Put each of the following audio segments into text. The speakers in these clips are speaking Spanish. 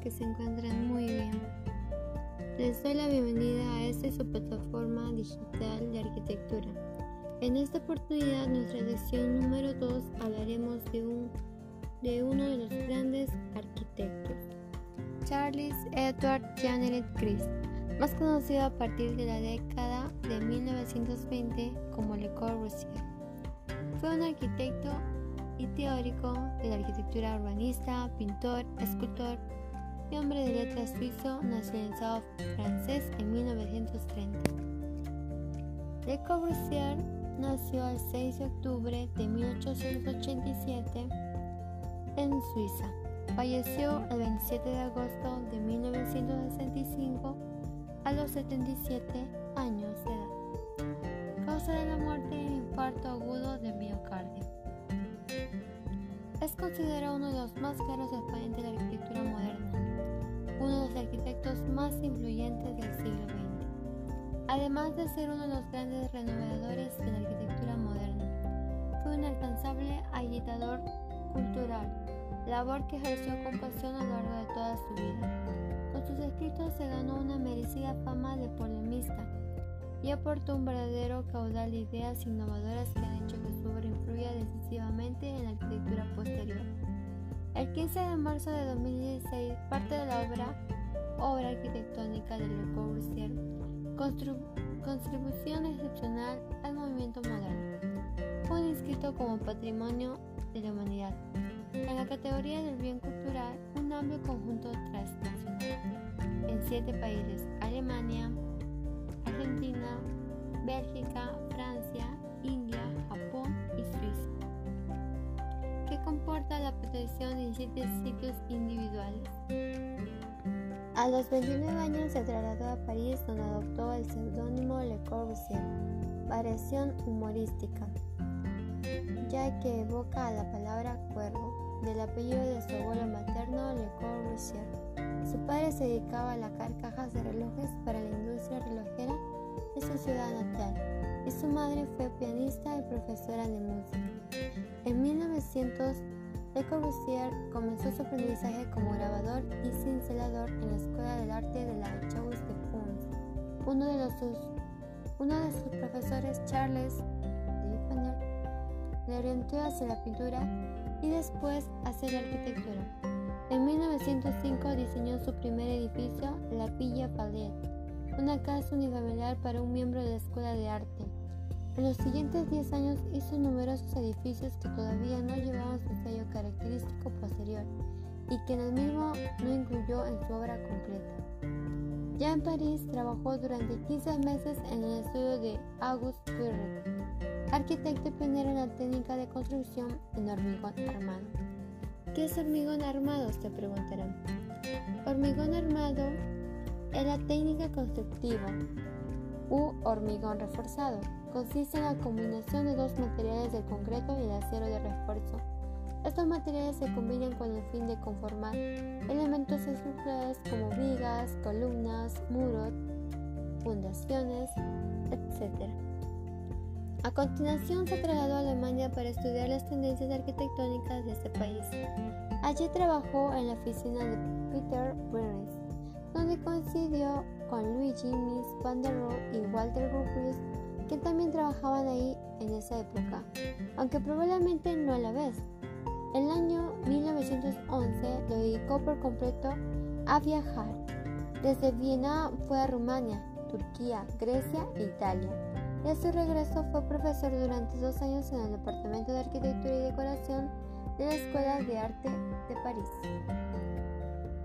que se encuentren muy bien. Les doy la bienvenida a esta su plataforma digital de arquitectura. En esta oportunidad, nuestra lección número 2, hablaremos de, un, de uno de los grandes arquitectos, Charles Edward Janet Chris, más conocido a partir de la década de 1920 como Le Corbusier. Fue un arquitecto y teórico de la arquitectura urbanista, pintor, escultor y hombre de letras suizo nacionalizado francés en 1930. Le Corbusier nació el 6 de octubre de 1887 en Suiza. Falleció el 27 de agosto de 1965 a los 77 años de edad. Causa de la muerte infarto agudo de miocardio. Es considerado uno de los más claros exponentes de la arquitectura moderna, uno de los arquitectos más influyentes del siglo XX. Además de ser uno de los grandes renovadores de la arquitectura moderna, fue un alcanzable agitador cultural, labor que ejerció con pasión a lo largo de toda su vida. Con sus escritos se ganó una merecida fama de polemista y aportó un verdadero caudal de ideas innovadoras que han hecho que su obra influya decisivamente en la arquitectura posterior. El 15 de marzo de 2016, parte de la obra Obra arquitectónica de Le Corbusier, contribución excepcional al movimiento moderno, fue inscrito como Patrimonio de la Humanidad en la categoría del bien cultural un amplio conjunto transnacional en siete países: Alemania, Argentina, Bélgica, comporta la protección de siete sitios individuales. A los 29 años se trasladó a París donde adoptó el seudónimo Le Corbusier, variación humorística, ya que evoca a la palabra cuervo, del apellido de su abuelo materno Le Corbusier. Su padre se dedicaba a lacar cajas de relojes para la industria relojera de su ciudad natal y su madre fue pianista y profesora de música. En 1900, Le Corbusier comenzó su aprendizaje como grabador y cincelador en la Escuela del Arte de la Chaux de Fonds. Uno de, sus, uno de sus profesores, Charles Diffener, le orientó hacia la pintura y después hacia la arquitectura. En 1905 diseñó su primer edificio, la Villa Palais, una casa unifamiliar para un miembro de la Escuela de Arte. En los siguientes 10 años hizo numerosos edificios que todavía no llevaban su sello característico posterior y que en el mismo no incluyó en su obra completa. Ya en París trabajó durante 15 meses en el estudio de Auguste Perret, arquitecto pionero en la técnica de construcción en hormigón armado. ¿Qué es hormigón armado? Se preguntarán. Hormigón armado es la técnica constructiva u hormigón reforzado. Consiste en la combinación de dos materiales de concreto y el acero de refuerzo. Estos materiales se combinan con el fin de conformar elementos estructurales como vigas, columnas, muros, fundaciones, etc. A continuación se trasladó a Alemania para estudiar las tendencias arquitectónicas de este país. Allí trabajó en la oficina de Peter Behrens, donde coincidió con Luigi Mies van der Rohe y Walter Gropius, que también trabajaban ahí en esa época, aunque probablemente no a la vez. El año 1911 lo dedicó por completo a viajar. Desde Viena fue a Rumania, Turquía, Grecia e Italia y a su regreso fue profesor durante dos años en el Departamento de Arquitectura y Decoración de la Escuela de Arte de París.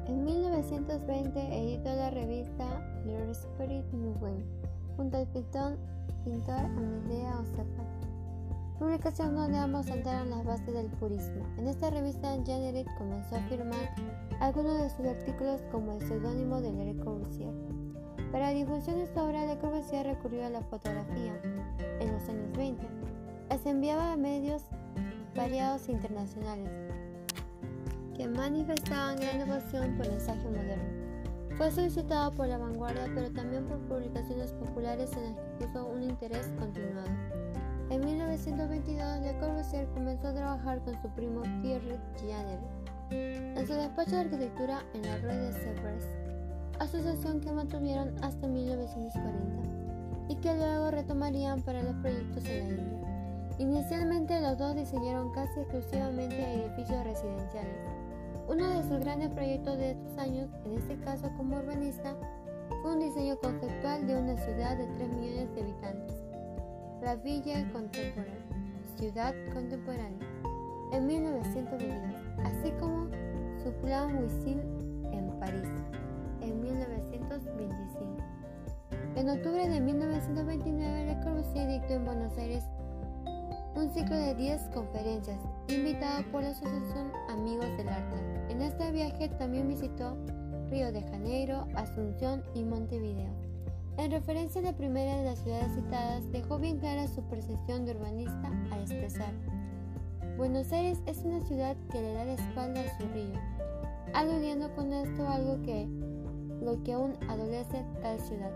En 1920 editó la revista Le Spirit Nouveau junto al pintor, pintor Amedea Ocepa, publicación donde ambos sentaron las bases del purismo. En esta revista, Jean comenzó a firmar algunos de sus artículos como el seudónimo de Le Corbusier. Para la difusión de esta obra, Le Corbusier recurrió a la fotografía en los años 20. Las enviaba a medios variados internacionales que manifestaban gran devoción por el mensaje moderno. Fue solicitado por la vanguardia, pero también por publicaciones populares en las que puso un interés continuado. En 1922, Le Corbusier comenzó a trabajar con su primo Pierre Jeanneret en su despacho de arquitectura en la Rue de Sevres, asociación que mantuvieron hasta 1940 y que luego retomarían para los proyectos en la India. Inicialmente los dos diseñaron casi exclusivamente edificios residenciales. Uno de sus grandes proyectos de estos años, en este caso como urbanista, fue un diseño conceptual de una ciudad de 3 millones de habitantes, la Villa Contemporánea, ciudad contemporánea, en 1922, así como su plan Wisil en París, en 1925. En octubre de 1929, Le Corbusier dictó en Buenos Aires un ciclo de 10 conferencias, invitado por la Asociación Amigos del Arte. En este viaje también visitó Río de Janeiro, Asunción y Montevideo. En referencia a la primera de las ciudades citadas, dejó bien clara su percepción de urbanista al expresar. Buenos Aires es una ciudad que le da la espalda a su río, aludiendo con esto algo que lo que aún adolece tal ciudad,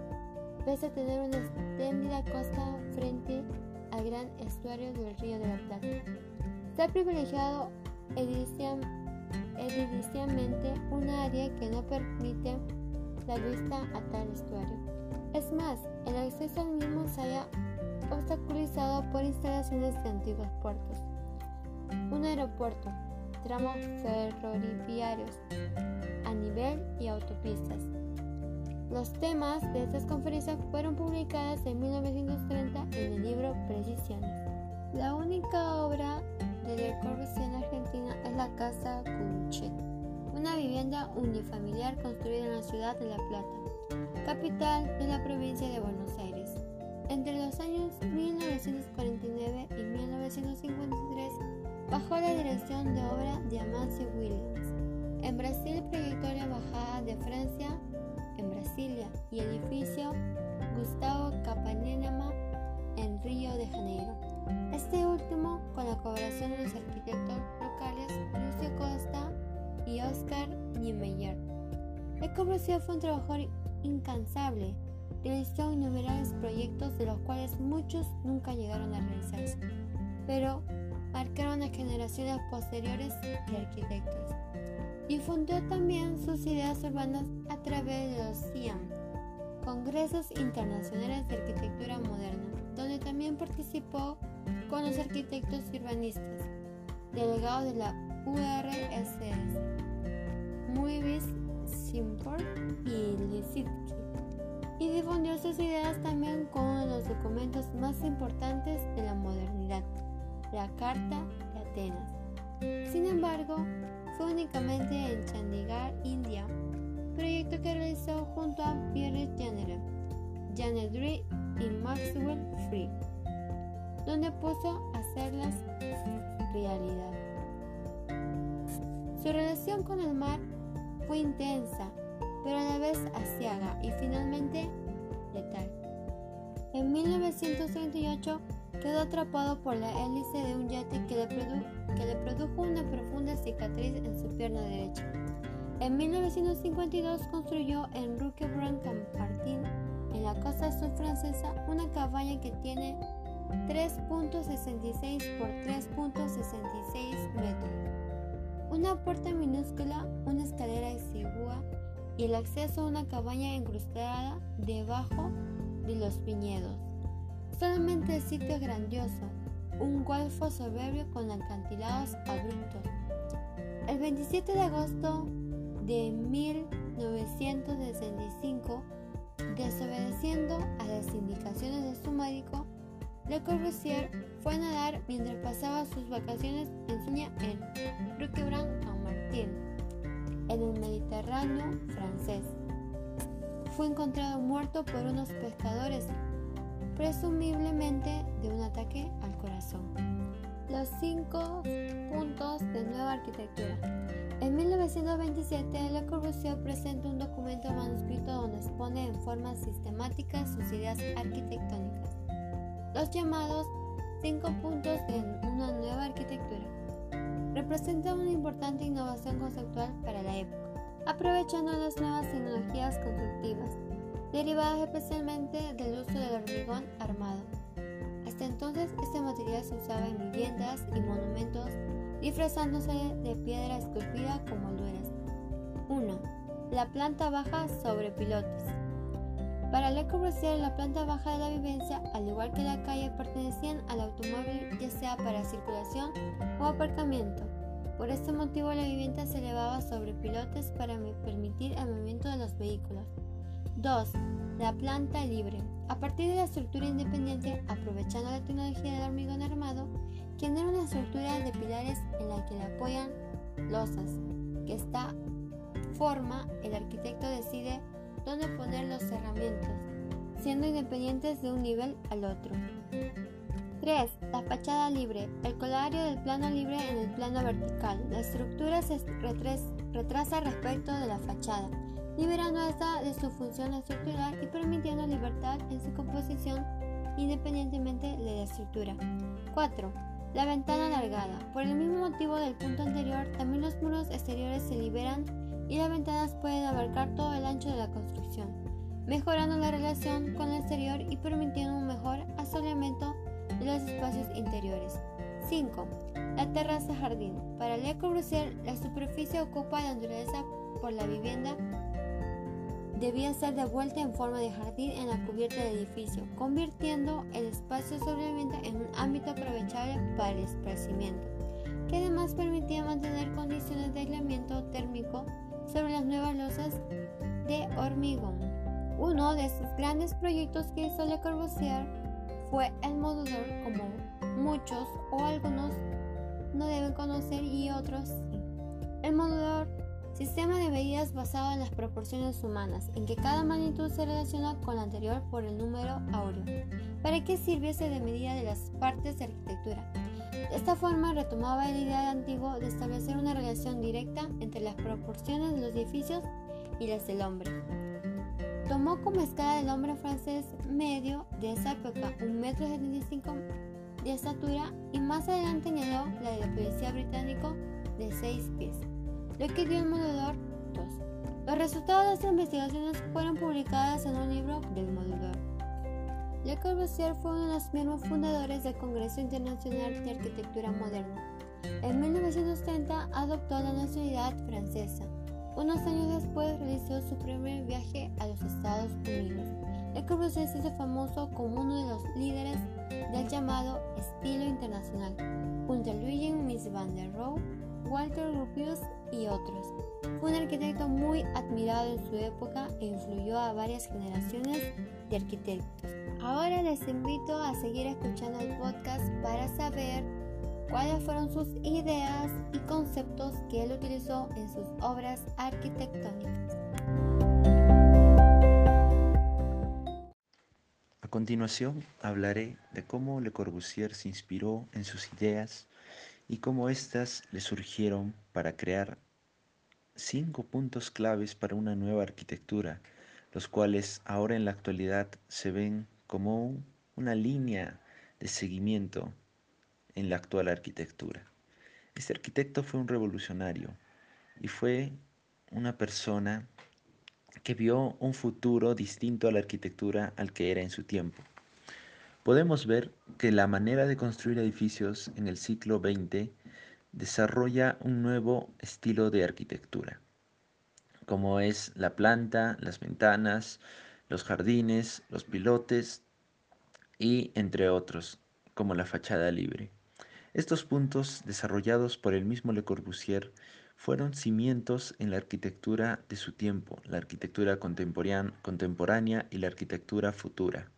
pese a tener una espléndida costa frente a al gran estuario del río de la Plata. Está privilegiado ediliciamente un área que no permite la vista a tal estuario. Es más, el acceso al mismo se haya obstaculizado por instalaciones de antiguos puertos. Un aeropuerto, tramos ferroviarios a nivel y autopistas, los temas de estas conferencias fueron publicadas en 1930 en el libro Precisiones. La única obra de Le Corbusier en Argentina es la Casa Cuchet, una vivienda unifamiliar construida en la ciudad de La Plata, capital de la provincia de Buenos Aires. Entre los años 1949 y 1953, bajo la dirección de obra de Amancio Williams. En Brasil proyectó la Embajada de Francia en Brasilia y el edificio Gustavo Capanema en Río de Janeiro. Este último con la colaboración de los arquitectos locales Lucio Costa y Oscar Niemeyer. Le Corbusier fue un trabajador incansable, realizó innumerables proyectos de los cuales muchos nunca llegaron a realizarse, pero marcaron a generaciones posteriores de arquitectos. Difundió también sus ideas urbanas a través de los CIAM, Congresos Internacionales de Arquitectura Moderna, donde también participó con los arquitectos urbanistas, delegados de la URSS, Muivis Simpor y Lisitsky, y difundió sus ideas también con uno de los documentos más importantes de la modernidad, la Carta de Atenas. Sin embargo, fue únicamente en Chandigarh, India, proyecto que realizó junto a Pierre Jenner, Janet Dre y Maxwell Free, donde puso a hacerlas realidad. Su relación con el mar fue intensa, pero a la vez asiaga y finalmente letal. En 1938 quedó atrapado por la hélice de un yate que le, que le produjo una profunda cicatriz en su pierna derecha. En 1952 construyó en Roque Campartin, en la costa sur francesa, una cabaña que tiene 3.66 por 3.66 metros, una puerta minúscula, una escalera exigua y el acceso a una cabaña incrustada debajo de los viñedos. Solamente el sitio es grandioso, un golfo soberbio con acantilados abruptos. El 27 de agosto de 1965, desobedeciendo a las indicaciones de su médico, Le Corbusier fue a nadar mientras pasaba sus vacaciones en Suña en Roquebrun-en-Martin, en el Mediterráneo francés. Fue encontrado muerto por unos pescadores presumiblemente de un ataque al corazón. Los cinco puntos de nueva arquitectura. En 1927, Le Corbusier presenta un documento manuscrito donde expone en forma sistemática sus ideas arquitectónicas, los llamados cinco puntos de una nueva arquitectura. Representa una importante innovación conceptual para la época, aprovechando las nuevas tecnologías constructivas derivadas especialmente del uso del hormigón armado. Entonces este material se usaba en viviendas y monumentos disfrazándose de piedra esculpida como el durazno. 1. La planta baja sobre pilotes. Para Le Corbusier, la planta baja de la vivencia, al igual que la calle, pertenecían al automóvil ya sea para circulación o aparcamiento. Por este motivo, la vivienda se elevaba sobre pilotes para permitir el movimiento de los vehículos. 2. La planta libre. A partir de la estructura independiente, aprovechando la tecnología del hormigón armado, genera una estructura de pilares en la que le apoyan losas, que esta forma el arquitecto decide dónde poner los cerramientos, siendo independientes de un nivel al otro. 3. La fachada libre. El colario del plano libre en el plano vertical. La estructura se retrasa respecto de la fachada, liberando esta de su función estructural y permitiendo libertad en su composición independientemente de la estructura. 4. La ventana alargada. Por el mismo motivo del punto anterior, también los muros exteriores se liberan y las ventanas pueden abarcar todo el ancho de la construcción, mejorando la relación con el exterior y permitiendo un mejor asoleamiento de los espacios interiores. 5. La terraza jardín. Para Le Corbusier, la superficie ocupa la naturaleza por la vivienda debía ser devuelta en forma de jardín en la cubierta del edificio, convirtiendo el espacio sobre la vivienda en un ámbito aprovechable para el esparcimiento, que además permitía mantener condiciones de aislamiento térmico sobre las nuevas losas de hormigón. Uno de sus grandes proyectos que hizo Le Corbusier fue el modulador, como muchos o algunos no deben conocer y otros sí. El modulador Sistema de medidas basado en las proporciones humanas, en que cada magnitud se relaciona con la anterior por el número áureo, para que sirviese de medida de las partes de arquitectura. De esta forma retomaba el ideal antiguo de establecer una relación directa entre las proporciones de los edificios y las del hombre. Tomó como escala del hombre francés medio de esa época un metro setenta de estatura y más adelante añadió la de la policía británico de 6 pies lo que dio el modulador 2. Los resultados de estas investigaciones fueron publicadas en un libro del modulador. Le Corbusier fue uno de los miembros fundadores del Congreso Internacional de Arquitectura Moderna. En 1930 adoptó la nacionalidad francesa. Unos años después realizó su primer viaje a los Estados Unidos. Le Corbusier se hizo famoso como uno de los líderes del llamado estilo internacional, junto a Luigi Mies van der Rohe Walter Gropius y otros. Fue un arquitecto muy admirado en su época e influyó a varias generaciones de arquitectos. Ahora les invito a seguir escuchando el podcast para saber cuáles fueron sus ideas y conceptos que él utilizó en sus obras arquitectónicas. A continuación hablaré de cómo Le Corbusier se inspiró en sus ideas y cómo éstas le surgieron para crear cinco puntos claves para una nueva arquitectura, los cuales ahora en la actualidad se ven como una línea de seguimiento en la actual arquitectura. Este arquitecto fue un revolucionario y fue una persona que vio un futuro distinto a la arquitectura al que era en su tiempo podemos ver que la manera de construir edificios en el siglo XX desarrolla un nuevo estilo de arquitectura, como es la planta, las ventanas, los jardines, los pilotes y entre otros, como la fachada libre. Estos puntos, desarrollados por el mismo Le Corbusier, fueron cimientos en la arquitectura de su tiempo, la arquitectura contemporánea y la arquitectura futura.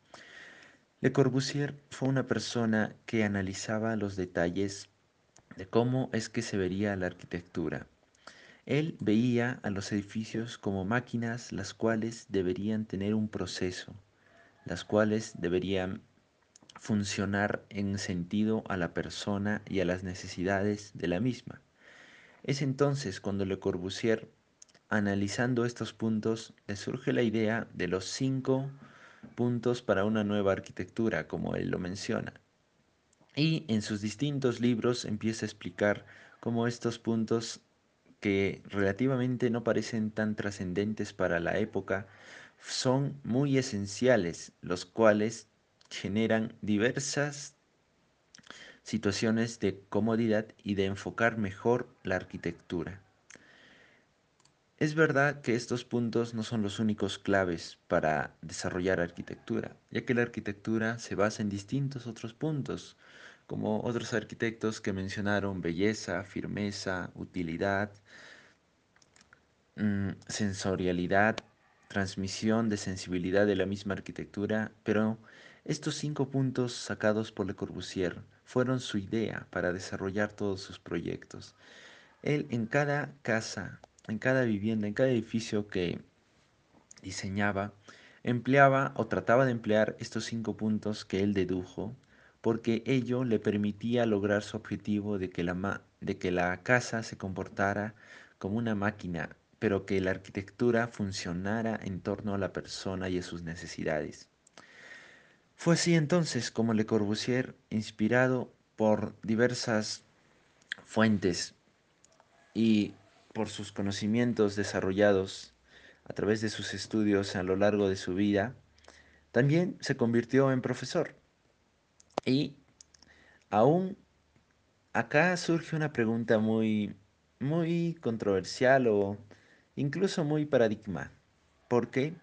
Le Corbusier fue una persona que analizaba los detalles de cómo es que se vería la arquitectura. Él veía a los edificios como máquinas las cuales deberían tener un proceso, las cuales deberían funcionar en sentido a la persona y a las necesidades de la misma. Es entonces cuando Le Corbusier, analizando estos puntos, le surge la idea de los cinco puntos para una nueva arquitectura, como él lo menciona. Y en sus distintos libros empieza a explicar cómo estos puntos que relativamente no parecen tan trascendentes para la época, son muy esenciales, los cuales generan diversas situaciones de comodidad y de enfocar mejor la arquitectura. Es verdad que estos puntos no son los únicos claves para desarrollar arquitectura, ya que la arquitectura se basa en distintos otros puntos, como otros arquitectos que mencionaron belleza, firmeza, utilidad, mm, sensorialidad, transmisión de sensibilidad de la misma arquitectura, pero estos cinco puntos sacados por Le Corbusier fueron su idea para desarrollar todos sus proyectos. Él en cada casa, en cada vivienda, en cada edificio que diseñaba, empleaba o trataba de emplear estos cinco puntos que él dedujo, porque ello le permitía lograr su objetivo de que la, de que la casa se comportara como una máquina pero que la arquitectura funcionara en torno a la persona y a sus necesidades. Fue así entonces como Le Corbusier, inspirado por diversas fuentes y por sus conocimientos desarrollados a través de sus estudios a lo largo de su vida, también se convirtió en profesor. Y aún acá surge una pregunta muy, muy controversial o incluso muy paradigma, porque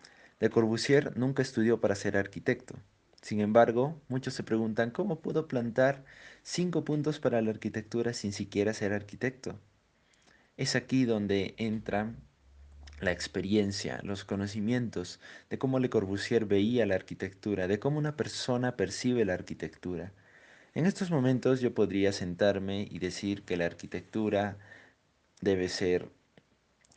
Le Corbusier nunca estudió para ser arquitecto. Sin embargo, muchos se preguntan cómo pudo plantar cinco puntos para la arquitectura sin siquiera ser arquitecto. Es aquí donde entra la experiencia, los conocimientos de cómo Le Corbusier veía la arquitectura, de cómo una persona percibe la arquitectura. En estos momentos yo podría sentarme y decir que la arquitectura debe ser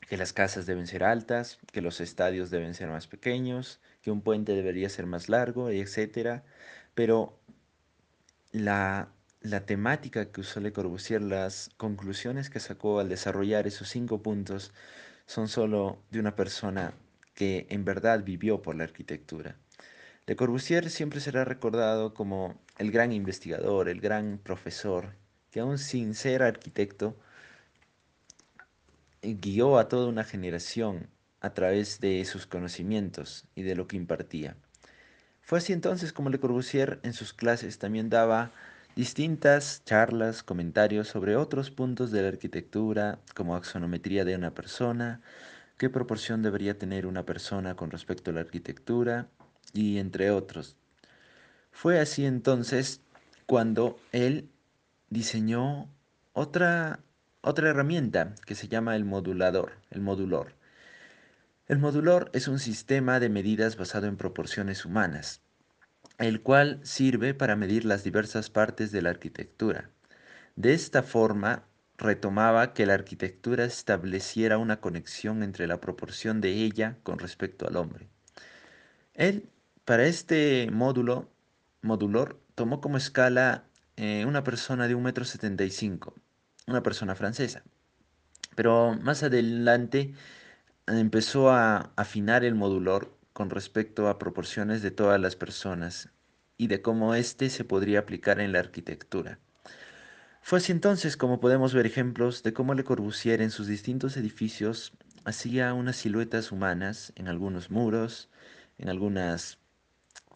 que las casas deben ser altas, que los estadios deben ser más pequeños, que un puente debería ser más largo, etc. Pero la, la temática que usó Le Corbusier, las conclusiones que sacó al desarrollar esos cinco puntos, son solo de una persona que en verdad vivió por la arquitectura. Le Corbusier siempre será recordado como el gran investigador, el gran profesor, que aún sin ser arquitecto, guió a toda una generación a través de sus conocimientos y de lo que impartía. Fue así entonces como Le Corbusier en sus clases también daba distintas charlas, comentarios sobre otros puntos de la arquitectura, como axonometría de una persona, qué proporción debería tener una persona con respecto a la arquitectura, y entre otros. Fue así entonces cuando él diseñó otra otra herramienta que se llama el modulador, el modulor. El modulor es un sistema de medidas basado en proporciones humanas, el cual sirve para medir las diversas partes de la arquitectura. De esta forma, retomaba que la arquitectura estableciera una conexión entre la proporción de ella con respecto al hombre. Él, para este módulo, modulor, tomó como escala eh, una persona de 1,75 m una persona francesa. Pero más adelante empezó a afinar el modulor con respecto a proporciones de todas las personas y de cómo éste se podría aplicar en la arquitectura. Fue así entonces como podemos ver ejemplos de cómo Le Corbusier en sus distintos edificios hacía unas siluetas humanas en algunos muros, en algunas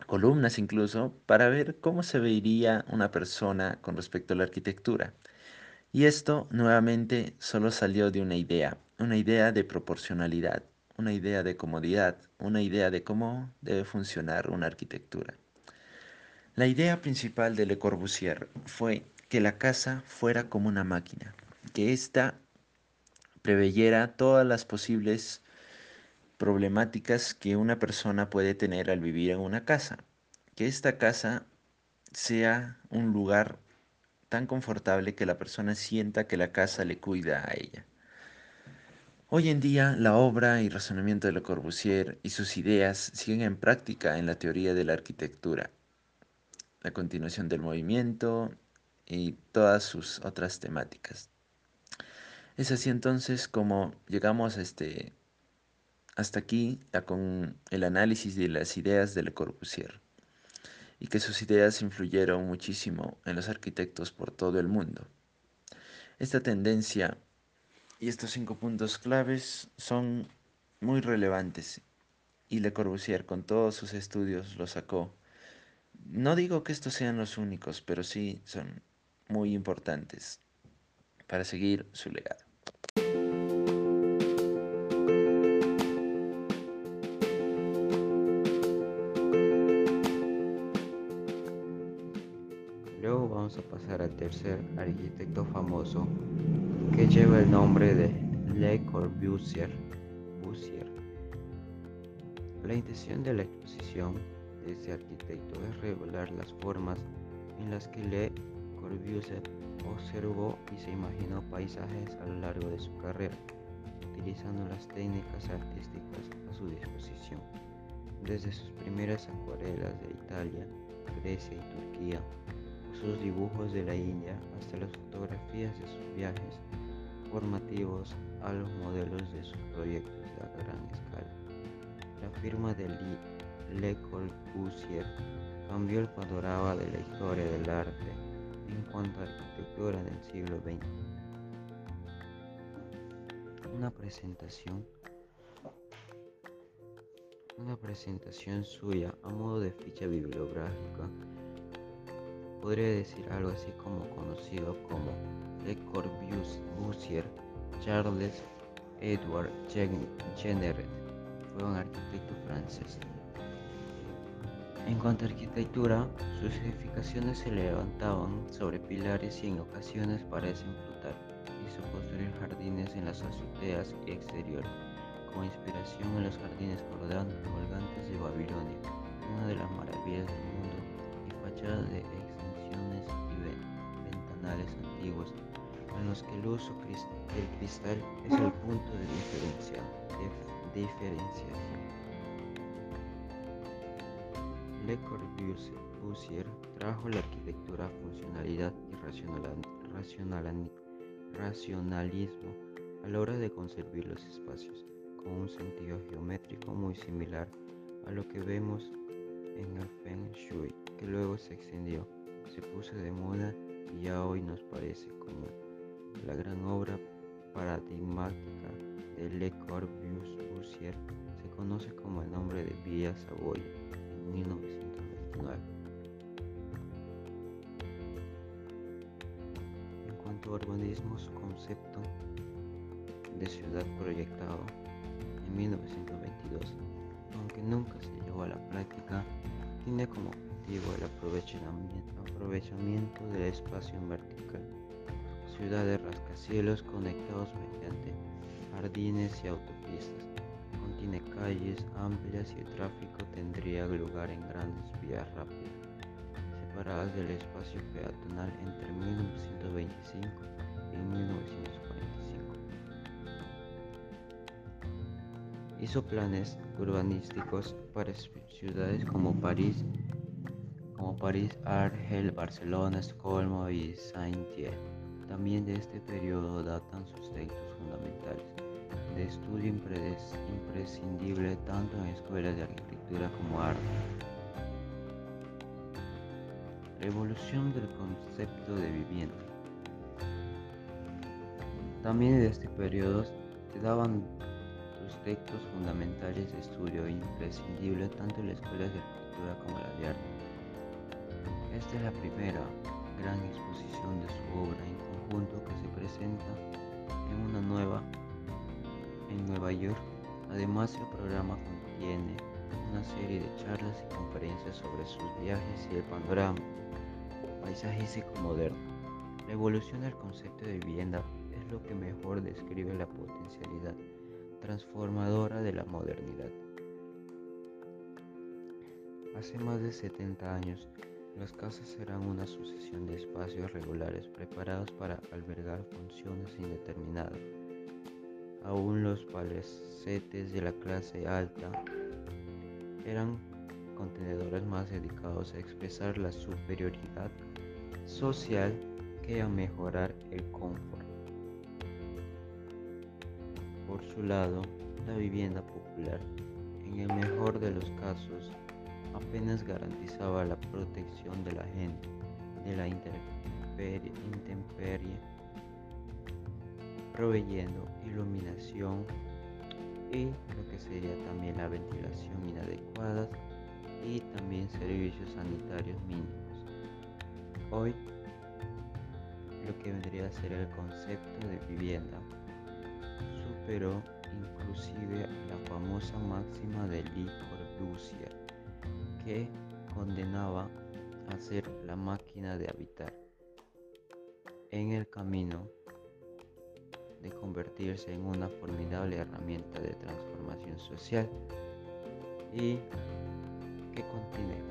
columnas incluso, para ver cómo se vería una persona con respecto a la arquitectura. Y esto nuevamente solo salió de una idea, una idea de proporcionalidad, una idea de comodidad, una idea de cómo debe funcionar una arquitectura. La idea principal de Le Corbusier fue que la casa fuera como una máquina, que ésta preveyera todas las posibles problemáticas que una persona puede tener al vivir en una casa, que esta casa sea un lugar tan confortable que la persona sienta que la casa le cuida a ella. Hoy en día, la obra y razonamiento de Le Corbusier y sus ideas siguen en práctica en la teoría de la arquitectura, la continuación del movimiento y todas sus otras temáticas. Es así entonces como llegamos a este, hasta aquí con el análisis de las ideas de Le Corbusier y que sus ideas influyeron muchísimo en los arquitectos por todo el mundo. Esta tendencia y estos cinco puntos claves son muy relevantes y Le Corbusier con todos sus estudios lo sacó. No digo que estos sean los únicos, pero sí son muy importantes para seguir su legado. Tercer arquitecto famoso que lleva el nombre de Le Corbusier. La intención de la exposición de este arquitecto es revelar las formas en las que Le Corbusier observó y se imaginó paisajes a lo largo de su carrera, utilizando las técnicas artísticas a su disposición, desde sus primeras acuarelas de Italia, Grecia y Turquía, sus dibujos de la India hasta las fotografías de sus viajes formativos a los modelos de sus proyectos a gran escala. La firma de Le Corbusier cambió el panorama de la historia del arte en cuanto a arquitectura en el siglo XX. Una presentación una presentación suya a modo de ficha bibliográfica podría decir algo así como conocido como Le Corbusier Charles Edward Jenner fue un arquitecto francés. En cuanto a arquitectura, sus edificaciones se levantaban sobre pilares y en ocasiones parecen flotar. Hizo construir jardines en las azoteas y exteriores, como inspiración en los jardines colgantes de Babilonia, una de las maravillas del mundo, y fachadas de ventanales antiguos, en los que el uso del cristal es el punto de diferenciación. Le Corbusier trajo la arquitectura, funcionalidad y racionalismo a la hora de concebir los espacios, con un sentido geométrico muy similar a lo que vemos en el Feng Shui, que luego se extendió, se puso de moda y ya hoy nos parece común. La gran obra paradigmática de Le Corbusier se conoce como el nombre de Villa Savoya 1929. En cuanto a urbanismo, su concepto de ciudad proyectado en 1922, aunque nunca se llevó a la práctica, tiene como objetivo el aprovechamiento, aprovechamiento del espacio en vertical, ciudades rascacielos conectados mediante jardines y autopistas tiene calles amplias y el tráfico tendría lugar en grandes vías rápidas, separadas del espacio peatonal entre 1925 y 1945. Hizo planes urbanísticos para ciudades como París, como París, Argel, Barcelona, Estocolmo y Saint-Dié. También de este periodo datan sus textos fundamentales de estudio imprescindible tanto en escuelas de arquitectura como arte. Evolución del concepto de vivienda. También en este periodo se daban sus textos fundamentales de estudio imprescindible tanto en las escuelas de arquitectura como las de arte. Esta es la primera gran exposición de su obra en conjunto que se presenta en una nueva en Nueva York. Además, el programa contiene una serie de charlas y conferencias sobre sus viajes y el panorama paisajístico moderno. La evolución del concepto de vivienda es lo que mejor describe la potencialidad transformadora de la modernidad. Hace más de 70 años, las casas eran una sucesión de espacios regulares preparados para albergar funciones indeterminadas Aún los palacetes de la clase alta eran contenedores más dedicados a expresar la superioridad social que a mejorar el confort. Por su lado, la vivienda popular, en el mejor de los casos, apenas garantizaba la protección de la gente de la intemperie proveyendo iluminación y lo que sería también la ventilación inadecuada y también servicios sanitarios mínimos. Hoy lo que vendría a ser el concepto de vivienda. Superó inclusive la famosa máxima de Le Corbusier, que condenaba a ser la máquina de habitar. En el camino de convertirse en una formidable herramienta de transformación social y que contiene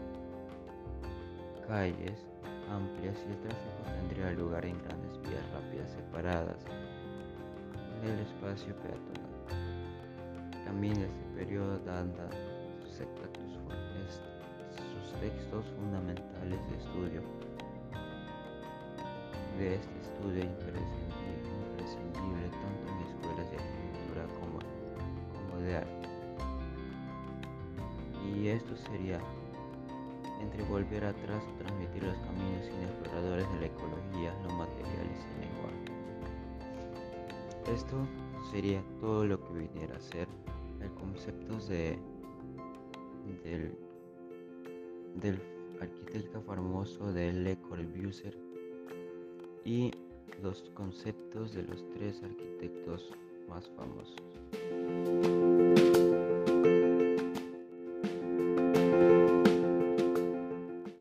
calles amplias y el tráfico tendría lugar en grandes vías rápidas separadas del espacio peatonal. También de este periodo sus, textos fundamentales de estudio. De este estudio imprescindible, tanto en escuelas de arquitectura como, como de arte. Y esto sería entre volver atrás o transmitir los caminos inexploradores de la ecología, lo material y el lenguaje. Esto sería todo lo que viniera a ser el concepto de, del, del arquitecto famoso de Le Corbusier y los conceptos de los tres arquitectos más famosos.